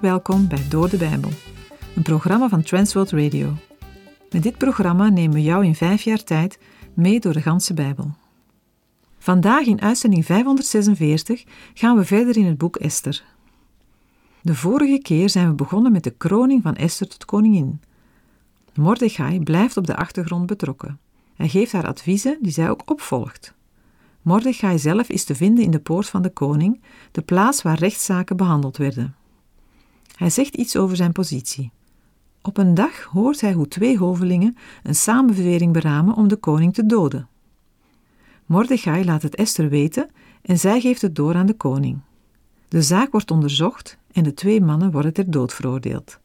Welkom bij Door de Bijbel, een programma van Transworld Radio. Met dit programma nemen we jou in vijf jaar tijd mee door de ganse Bijbel. Vandaag in uitzending 546 gaan we verder in het boek Esther. De vorige keer zijn we begonnen met de kroning van Esther tot koningin. Mordechai blijft op de achtergrond betrokken. Hij geeft haar adviezen die zij ook opvolgt. Mordechai zelf is te vinden in de poort van de koning, de plaats waar rechtszaken behandeld werden. Hij zegt iets over zijn positie. Op een dag hoort hij hoe twee hovelingen een samenverwering beramen om de koning te doden. Mordechai laat het Esther weten en zij geeft het door aan de koning. De zaak wordt onderzocht en de twee mannen worden ter dood veroordeeld.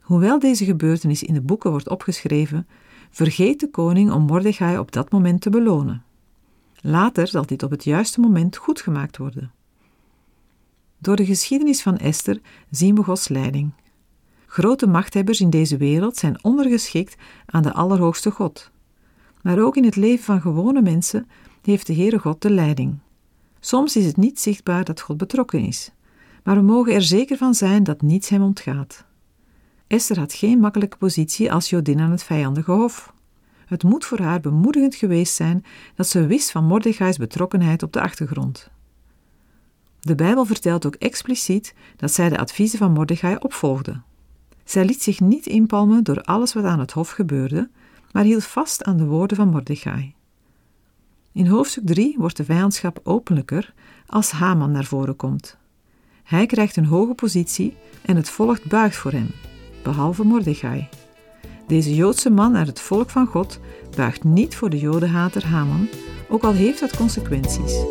Hoewel deze gebeurtenis in de boeken wordt opgeschreven, vergeet de koning om Mordechai op dat moment te belonen. Later zal dit op het juiste moment goed gemaakt worden. Door de geschiedenis van Esther zien we Gods leiding. Grote machthebbers in deze wereld zijn ondergeschikt aan de Allerhoogste God. Maar ook in het leven van gewone mensen heeft de Heere God de leiding. Soms is het niet zichtbaar dat God betrokken is, maar we mogen er zeker van zijn dat niets hem ontgaat. Esther had geen makkelijke positie als Jodin aan het vijandige hof. Het moet voor haar bemoedigend geweest zijn dat ze wist van Mordechai's betrokkenheid op de achtergrond. De Bijbel vertelt ook expliciet dat zij de adviezen van Mordechai opvolgde. Zij liet zich niet inpalmen door alles wat aan het hof gebeurde, maar hield vast aan de woorden van Mordechai. In hoofdstuk 3 wordt de vijandschap openlijker als Haman naar voren komt. Hij krijgt een hoge positie en het volk buigt voor hem, behalve Mordechai. Deze Joodse man uit het volk van God buigt niet voor de Jodenhater Haman, ook al heeft dat consequenties.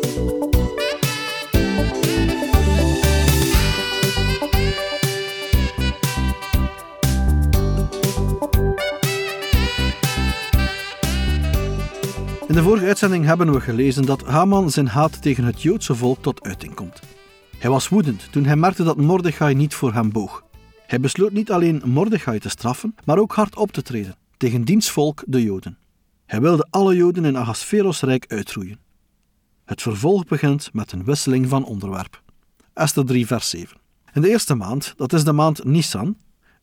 De vorige uitzending hebben we gelezen dat Haman zijn haat tegen het Joodse volk tot uiting komt. Hij was woedend toen hij merkte dat Mordechai niet voor hem boog. Hij besloot niet alleen Mordechai te straffen, maar ook hard op te treden tegen diens volk, de Joden. Hij wilde alle Joden in Ahasveros rijk uitroeien. Het vervolg begint met een wisseling van onderwerp. Esther 3, vers 7. In de eerste maand, dat is de maand Nisan,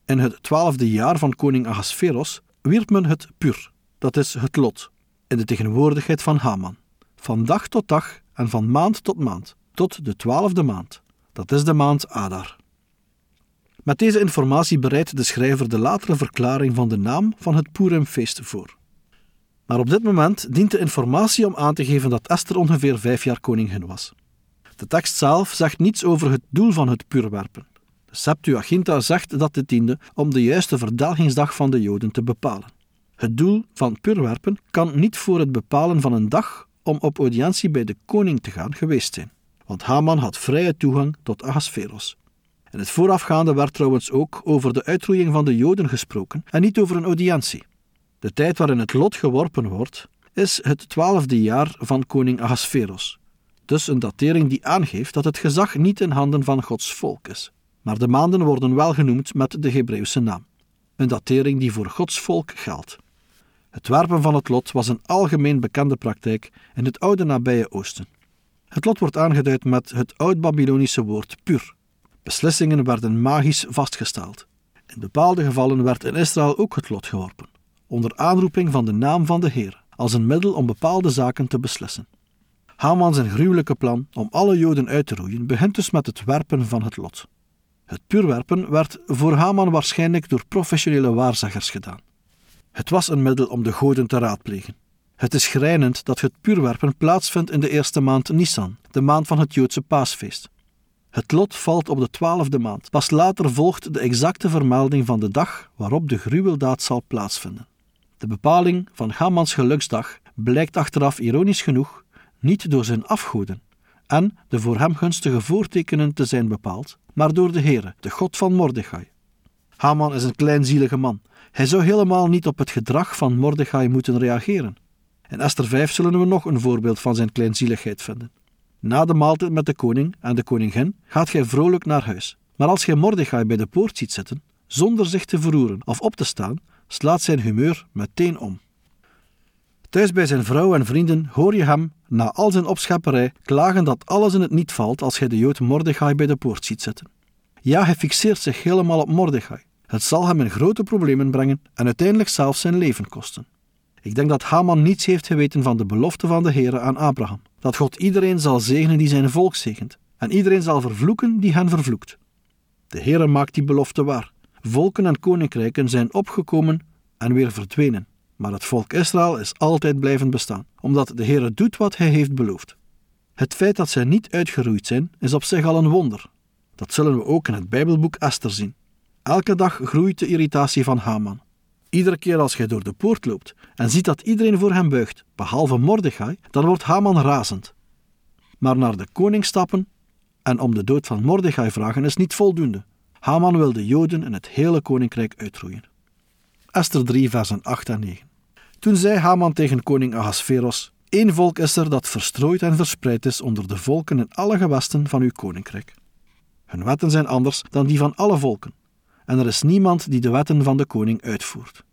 in het twaalfde jaar van koning Ahasveros, wierp men het pur, dat is het lot, in de tegenwoordigheid van Haman, van dag tot dag en van maand tot maand, tot de twaalfde maand, dat is de maand Adar. Met deze informatie bereidt de schrijver de latere verklaring van de naam van het Purimfeest voor. Maar op dit moment dient de informatie om aan te geven dat Esther ongeveer vijf jaar koningin was. De tekst zelf zegt niets over het doel van het puurwerpen. De Septuaginta zegt dat dit diende om de juiste verdelgingsdag van de Joden te bepalen. Het doel van puurwerpen kan niet voor het bepalen van een dag om op audiëntie bij de koning te gaan geweest zijn, want Haman had vrije toegang tot Ahasveros. In het voorafgaande werd trouwens ook over de uitroeiing van de Joden gesproken en niet over een audiëntie. De tijd waarin het lot geworpen wordt, is het twaalfde jaar van koning Ahasveros. Dus een datering die aangeeft dat het gezag niet in handen van Gods volk is. Maar de maanden worden wel genoemd met de Hebreeuwse naam. Een datering die voor Gods volk geldt. Het werpen van het lot was een algemeen bekende praktijk in het oude nabije Oosten. Het lot wordt aangeduid met het oud-Babylonische woord pur. Beslissingen werden magisch vastgesteld. In bepaalde gevallen werd in Israël ook het lot geworpen, onder aanroeping van de naam van de Heer, als een middel om bepaalde zaken te beslissen. Haman zijn gruwelijke plan om alle Joden uit te roeien begint dus met het werpen van het lot. Het puurwerpen werd voor Haman waarschijnlijk door professionele waarzeggers gedaan. Het was een middel om de goden te raadplegen. Het is schrijnend dat het puurwerpen plaatsvindt in de eerste maand Nisan, de maand van het Joodse paasfeest. Het lot valt op de twaalfde maand. Pas later volgt de exacte vermelding van de dag waarop de gruweldaad zal plaatsvinden. De bepaling van Hamans geluksdag blijkt achteraf ironisch genoeg niet door zijn afgoden en de voor hem gunstige voortekenen te zijn bepaald, maar door de Heere, de God van Mordechai. Haman is een kleinzielige man. Hij zou helemaal niet op het gedrag van Mordechai moeten reageren. In Esther 5 zullen we nog een voorbeeld van zijn kleinzieligheid vinden. Na de maaltijd met de koning en de koningin gaat gij vrolijk naar huis. Maar als gij Mordechai bij de poort ziet zitten, zonder zich te verroeren of op te staan, slaat zijn humeur meteen om. Thuis bij zijn vrouw en vrienden hoor je hem, na al zijn opschepperij, klagen dat alles in het niet valt als gij de Jood Mordechai bij de poort ziet zitten. Ja, hij fixeert zich helemaal op Mordechai. Het zal hem in grote problemen brengen en uiteindelijk zelfs zijn leven kosten. Ik denk dat Haman niets heeft geweten van de belofte van de Heer aan Abraham. Dat God iedereen zal zegenen die zijn volk zegent, en iedereen zal vervloeken die hen vervloekt. De Heer maakt die belofte waar. Volken en koninkrijken zijn opgekomen en weer verdwenen. Maar het volk Israël is altijd blijven bestaan, omdat de Heer doet wat hij heeft beloofd. Het feit dat zij niet uitgeroeid zijn, is op zich al een wonder. Dat zullen we ook in het Bijbelboek Esther zien. Elke dag groeit de irritatie van Haman. Iedere keer als hij door de poort loopt en ziet dat iedereen voor hem buigt, behalve Mordechai, dan wordt Haman razend. Maar naar de koning stappen en om de dood van Mordechai vragen is niet voldoende. Haman wil de Joden en het hele koninkrijk uitroeien. Esther 3, versen 8 en 9. Toen zei Haman tegen koning Ahasveros: Eén volk is er dat verstrooid en verspreid is onder de volken in alle gewesten van uw koninkrijk. Hun wetten zijn anders dan die van alle volken, en er is niemand die de wetten van de koning uitvoert.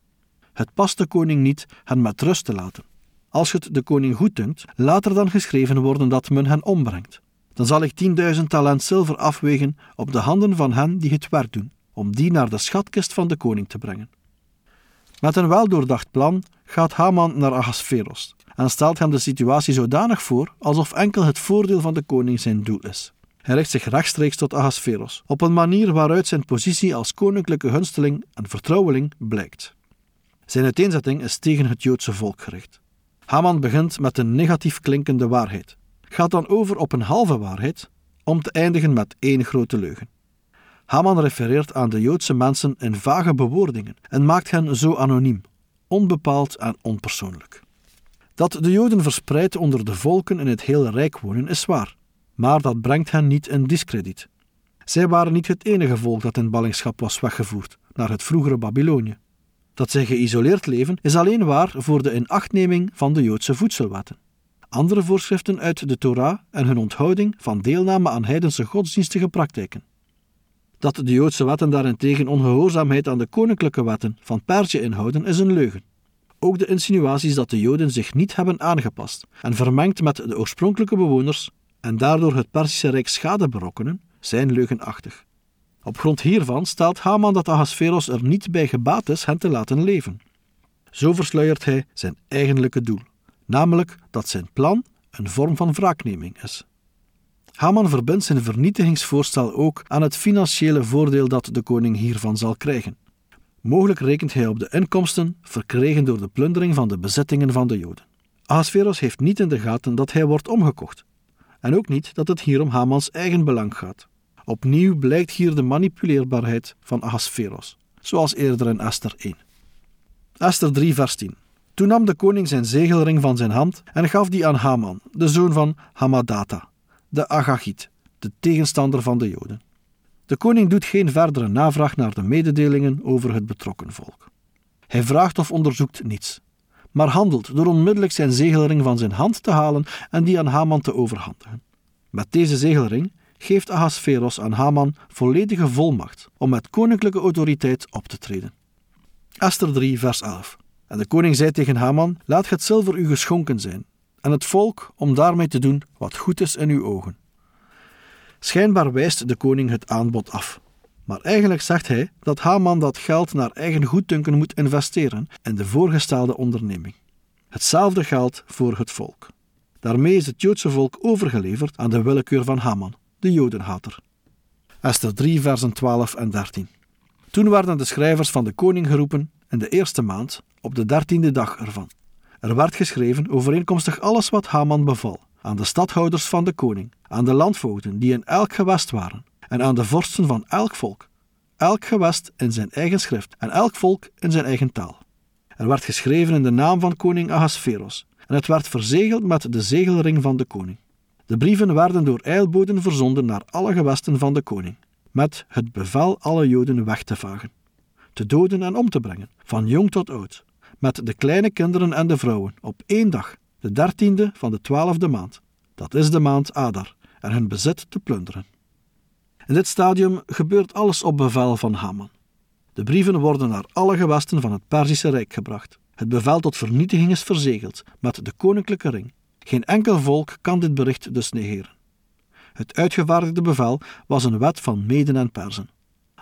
Het past de koning niet hen met rust te laten. Als het de koning goed dunkt, laat er dan geschreven worden dat men hen ombrengt. Dan zal ik tienduizend talent zilver afwegen op de handen van hen die het werk doen, om die naar de schatkist van de koning te brengen. Met een weldoordacht plan gaat Haman naar Ahasveros en stelt hem de situatie zodanig voor alsof enkel het voordeel van de koning zijn doel is. Hij richt zich rechtstreeks tot Ahasveros, op een manier waaruit zijn positie als koninklijke gunsteling en vertrouweling blijkt. Zijn uiteenzetting is tegen het Joodse volk gericht. Haman begint met een negatief klinkende waarheid, gaat dan over op een halve waarheid, om te eindigen met één grote leugen. Haman refereert aan de Joodse mensen in vage bewoordingen en maakt hen zo anoniem, onbepaald en onpersoonlijk. Dat de Joden verspreid onder de volken in het hele Rijk wonen is waar, maar dat brengt hen niet in discrediet. Zij waren niet het enige volk dat in ballingschap was weggevoerd naar het vroegere Babylonië. Dat zij geïsoleerd leven is alleen waar voor de inachtneming van de Joodse voedselwetten. Andere voorschriften uit de Torah en hun onthouding van deelname aan heidense godsdienstige praktijken. Dat de Joodse wetten daarentegen ongehoorzaamheid aan de koninklijke wetten van Perzië inhouden, is een leugen. Ook de insinuaties dat de Joden zich niet hebben aangepast en vermengd met de oorspronkelijke bewoners en daardoor het Perzische Rijk schade berokkenen, zijn leugenachtig. Op grond hiervan stelt Haman dat Ahasveros er niet bij gebaat is hen te laten leven. Zo versluiert hij zijn eigenlijke doel, namelijk dat zijn plan een vorm van wraakneming is. Haman verbindt zijn vernietigingsvoorstel ook aan het financiële voordeel dat de koning hiervan zal krijgen. Mogelijk rekent hij op de inkomsten verkregen door de plundering van de bezittingen van de Joden. Ahasveros heeft niet in de gaten dat hij wordt omgekocht. En ook niet dat het hier om Hamans eigen belang gaat. Opnieuw blijkt hier de manipuleerbaarheid van Ahasveros, zoals eerder in Esther 1. Esther 3, vers 10. Toen nam de koning zijn zegelring van zijn hand en gaf die aan Haman, de zoon van Hamadata, de Agagit, de tegenstander van de Joden. De koning doet geen verdere navraag naar de mededelingen over het betrokken volk. Hij vraagt of onderzoekt niets, maar handelt door onmiddellijk zijn zegelring van zijn hand te halen en die aan Haman te overhandigen. Met deze zegelring geeft Ahasveros aan Haman volledige volmacht om met koninklijke autoriteit op te treden. Esther 3, vers 11. En de koning zei tegen Haman: Laat het zilver u geschonken zijn, en het volk om daarmee te doen wat goed is in uw ogen. Schijnbaar wijst de koning het aanbod af. Maar eigenlijk zegt hij dat Haman dat geld naar eigen goeddunken moet investeren in de voorgestelde onderneming. Hetzelfde geldt voor het volk. Daarmee is het Joodse volk overgeleverd aan de willekeur van Haman, de Jodenhater. Esther 3, versen 12 en 13. Toen werden de schrijvers van de koning geroepen in de eerste maand, op de dertiende dag ervan. Er werd geschreven overeenkomstig alles wat Haman beval, aan de stadhouders van de koning, aan de landvoogden die in elk gewest waren, en aan de vorsten van elk volk, elk gewest in zijn eigen schrift en elk volk in zijn eigen taal. Er werd geschreven in de naam van koning Ahasveros, en het werd verzegeld met de zegelring van de koning. De brieven werden door eilboden verzonden naar alle gewesten van de koning, met het bevel alle Joden weg te vagen, te doden en om te brengen, van jong tot oud, met de kleine kinderen en de vrouwen, op één dag, de dertiende van de twaalfde maand. Dat is de maand Adar, en hun bezit te plunderen. In dit stadium gebeurt alles op bevel van Haman. De brieven worden naar alle gewesten van het Perzische Rijk gebracht. Het bevel tot vernietiging is verzegeld met de koninklijke ring. Geen enkel volk kan dit bericht dus negeren. Het uitgevaardigde bevel was een wet van Meden en Perzen.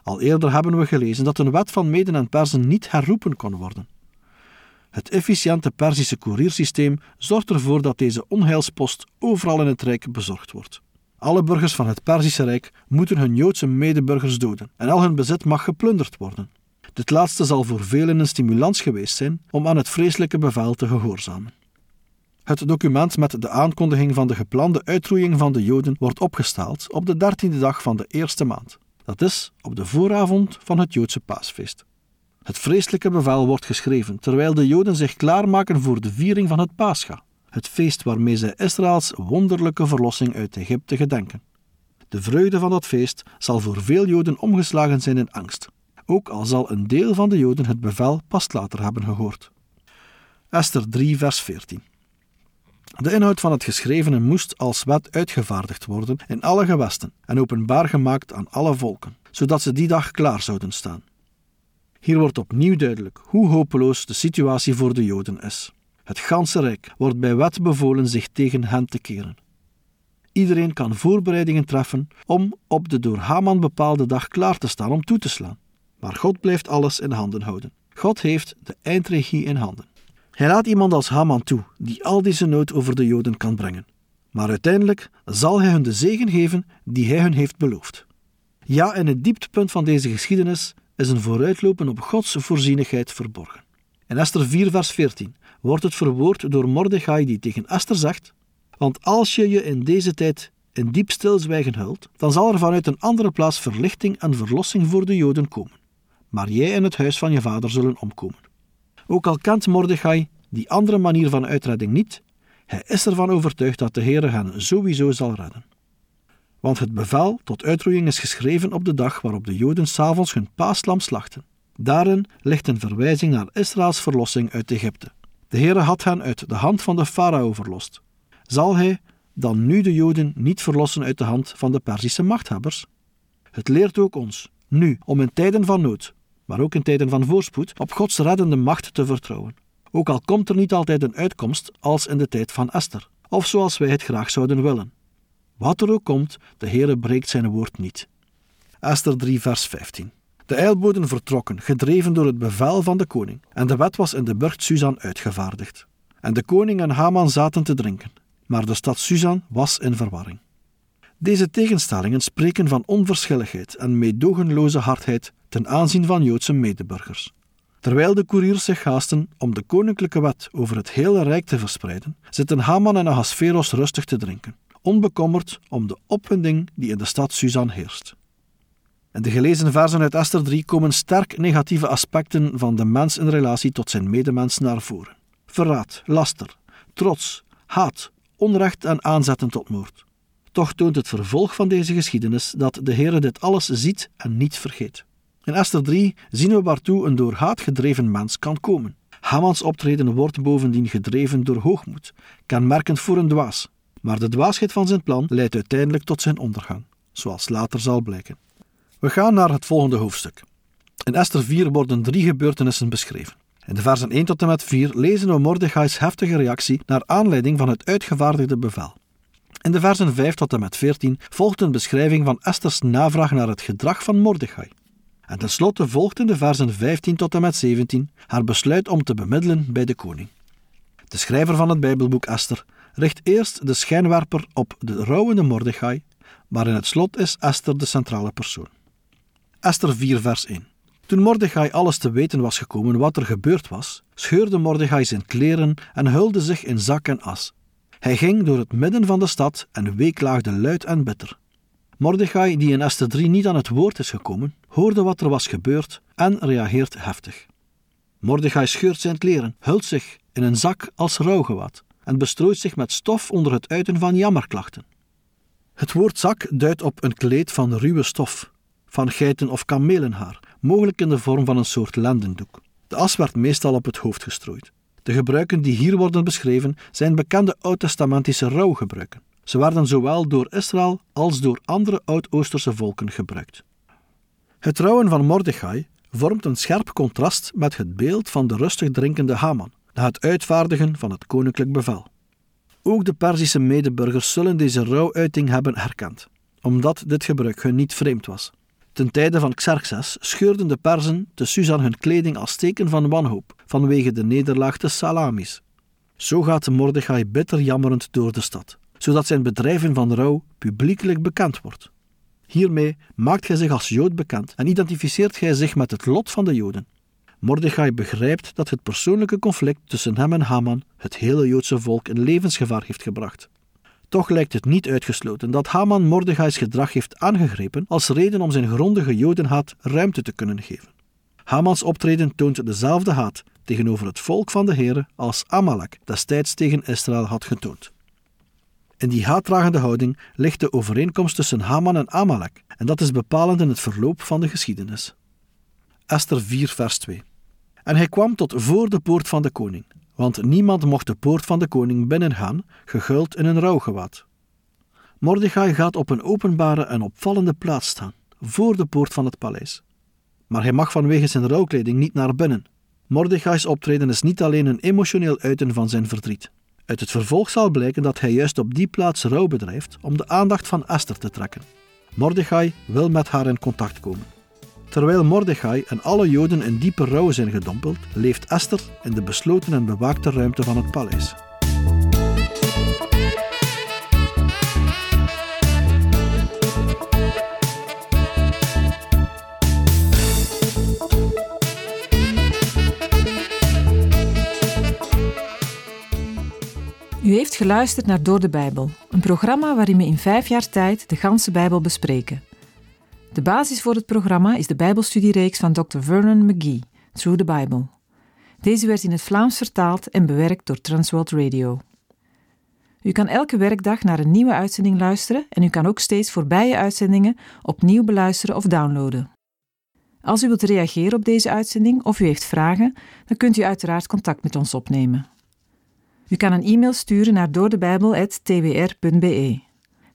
Al eerder hebben we gelezen dat een wet van Meden en Perzen niet herroepen kon worden. Het efficiënte Perzische koeriersysteem zorgt ervoor dat deze onheilspost overal in het Rijk bezorgd wordt. Alle burgers van het Perzische Rijk moeten hun Joodse medeburgers doden en al hun bezit mag geplunderd worden. Dit laatste zal voor velen een stimulans geweest zijn om aan het vreselijke bevel te gehoorzamen. Het document met de aankondiging van de geplande uitroeiing van de Joden wordt opgesteld op de dertiende dag van de eerste maand. Dat is op de vooravond van het Joodse paasfeest. Het vreselijke bevel wordt geschreven terwijl de Joden zich klaarmaken voor de viering van het Pascha, het feest waarmee zij Israëls wonderlijke verlossing uit Egypte gedenken. De vreugde van dat feest zal voor veel Joden omgeslagen zijn in angst, ook al zal een deel van de Joden het bevel pas later hebben gehoord. Esther 3, vers 14. De inhoud van het geschrevene moest als wet uitgevaardigd worden in alle gewesten en openbaar gemaakt aan alle volken, zodat ze die dag klaar zouden staan. Hier wordt opnieuw duidelijk hoe hopeloos de situatie voor de Joden is. Het ganse rijk wordt bij wet bevolen zich tegen hen te keren. Iedereen kan voorbereidingen treffen om op de door Haman bepaalde dag klaar te staan om toe te slaan. Maar God blijft alles in handen houden. God heeft de eindregie in handen. Hij laat iemand als Haman toe, die al deze nood over de Joden kan brengen. Maar uiteindelijk zal hij hun de zegen geven die hij hun heeft beloofd. Ja, in het dieptepunt van deze geschiedenis is een vooruitlopen op Gods voorzienigheid verborgen. In Esther 4, vers 14 wordt het verwoord door Mordechai die tegen Esther zegt: Want als je je in deze tijd in diep stilzwijgen hult, dan zal er vanuit een andere plaats verlichting en verlossing voor de Joden komen. Maar jij en het huis van je vader zullen omkomen. Ook al kent Mordechai die andere manier van uitredding niet, hij is ervan overtuigd dat de Heer hen sowieso zal redden. Want het bevel tot uitroeiing is geschreven op de dag waarop de Joden s'avonds hun paaslam slachten. Daarin ligt een verwijzing naar Israëls verlossing uit Egypte. De Heere had hen uit de hand van de farao verlost. Zal hij dan nu de Joden niet verlossen uit de hand van de Perzische machthebbers? Het leert ook ons, nu, om in tijden van nood, maar ook in tijden van voorspoed, op Gods reddende macht te vertrouwen. Ook al komt er niet altijd een uitkomst als in de tijd van Esther, of zoals wij het graag zouden willen. Wat er ook komt, de Heere breekt zijn woord niet. Esther 3, vers 15. De eilboden vertrokken, gedreven door het bevel van de koning, en de wet was in de burcht Susan uitgevaardigd. En de koning en Haman zaten te drinken, maar de stad Susan was in verwarring. Deze tegenstellingen spreken van onverschilligheid en meedogenloze hardheid ten aanzien van Joodse medeburgers. Terwijl de koeriers zich haasten om de koninklijke wet over het hele rijk te verspreiden, zitten Haman en Ahasveros rustig te drinken, onbekommerd om de opwinding die in de stad Susan heerst. De gelezen versen uit Esther 3 komen sterk negatieve aspecten van de mens in relatie tot zijn medemens naar voren. Verraad, laster, trots, haat, onrecht en aanzetten tot moord. Toch toont het vervolg van deze geschiedenis dat de Heer dit alles ziet en niet vergeet. In Esther 3 zien we waartoe een door haat gedreven mens kan komen. Hamans optreden wordt bovendien gedreven door hoogmoed, kenmerkend voor een dwaas. Maar de dwaasheid van zijn plan leidt uiteindelijk tot zijn ondergang, zoals later zal blijken. We gaan naar het volgende hoofdstuk. In Esther 4 worden drie gebeurtenissen beschreven. In de versen 1 tot en met 4 lezen we Mordechai's heftige reactie naar aanleiding van het uitgevaardigde bevel. In de versen 5 tot en met 14 volgt een beschrijving van Esther's navraag naar het gedrag van Mordechai. En tenslotte volgt in de versen 15 tot en met 17 haar besluit om te bemiddelen bij de koning. De schrijver van het Bijbelboek Esther richt eerst de schijnwerper op de rouwende Mordechai, maar in het slot is Esther de centrale persoon. Esther 4, vers 1. Toen Mordechai alles te weten was gekomen wat er gebeurd was, scheurde Mordechai zijn kleren en hulde zich in zak en as. Hij ging door het midden van de stad en weeklaagde luid en bitter. Mordechai, die in Esther 3 niet aan het woord is gekomen, hoorde wat er was gebeurd en reageert heftig. Mordechai scheurt zijn kleren, hult zich in een zak als rouwgewaad en bestrooit zich met stof onder het uiten van jammerklachten. Het woord zak duidt op een kleed van ruwe stof, van geiten- of kamelenhaar, mogelijk in de vorm van een soort lendendoek. De as werd meestal op het hoofd gestrooid. De gebruiken die hier worden beschreven zijn bekende oud-testamentische rouwgebruiken. Ze werden zowel door Israël als door andere Oud-Oosterse volken gebruikt. Het rouwen van Mordechai vormt een scherp contrast met het beeld van de rustig drinkende Haman, na het uitvaardigen van het koninklijk bevel. Ook de Perzische medeburgers zullen deze rouwuiting hebben herkend, omdat dit gebruik hun niet vreemd was. Ten tijde van Xerxes scheurden de Perzen te Susan hun kleding als teken van wanhoop vanwege de nederlaag te Salamis. Zo gaat Mordechai bitter jammerend door de stad, zodat zijn bedrijven van rouw publiekelijk bekend wordt. Hiermee maakt hij zich als Jood bekend en identificeert hij zich met het lot van de Joden. Mordechai begrijpt dat het persoonlijke conflict tussen hem en Haman het hele Joodse volk in levensgevaar heeft gebracht. Toch lijkt het niet uitgesloten dat Haman Mordechai's gedrag heeft aangegrepen als reden om zijn grondige Jodenhaat ruimte te kunnen geven. Hamans optreden toont dezelfde haat tegenover het volk van de Here als Amalek destijds tegen Israël had getoond. In die haatdragende houding ligt de overeenkomst tussen Haman en Amalek, en dat is bepalend in het verloop van de geschiedenis. Esther 4, vers 2. En hij kwam tot voor de poort van de koning, want niemand mocht de poort van de koning binnengaan, gehuld in een rouwgewaad. Mordechai gaat op een openbare en opvallende plaats staan, voor de poort van het paleis. Maar hij mag vanwege zijn rouwkleding niet naar binnen. Mordechai's optreden is niet alleen een emotioneel uiten van zijn verdriet. Uit het vervolg zal blijken dat hij juist op die plaats rouw bedrijft om de aandacht van Esther te trekken. Mordechai wil met haar in contact komen. Terwijl Mordechai en alle Joden in diepe rouw zijn gedompeld, leeft Esther in de besloten en bewaakte ruimte van het paleis. U heeft geluisterd naar Door de Bijbel, een programma waarin we in vijf jaar tijd de ganse Bijbel bespreken. De basis voor het programma is de Bijbelstudiereeks van Dr. Vernon McGee, Through the Bible. Deze werd in het Vlaams vertaald en bewerkt door Transworld Radio. U kan elke werkdag naar een nieuwe uitzending luisteren en u kan ook steeds voorbije uitzendingen opnieuw beluisteren of downloaden. Als u wilt reageren op deze uitzending of u heeft vragen, dan kunt u uiteraard contact met ons opnemen. U kan een e-mail sturen naar doordebijbel.twr.be.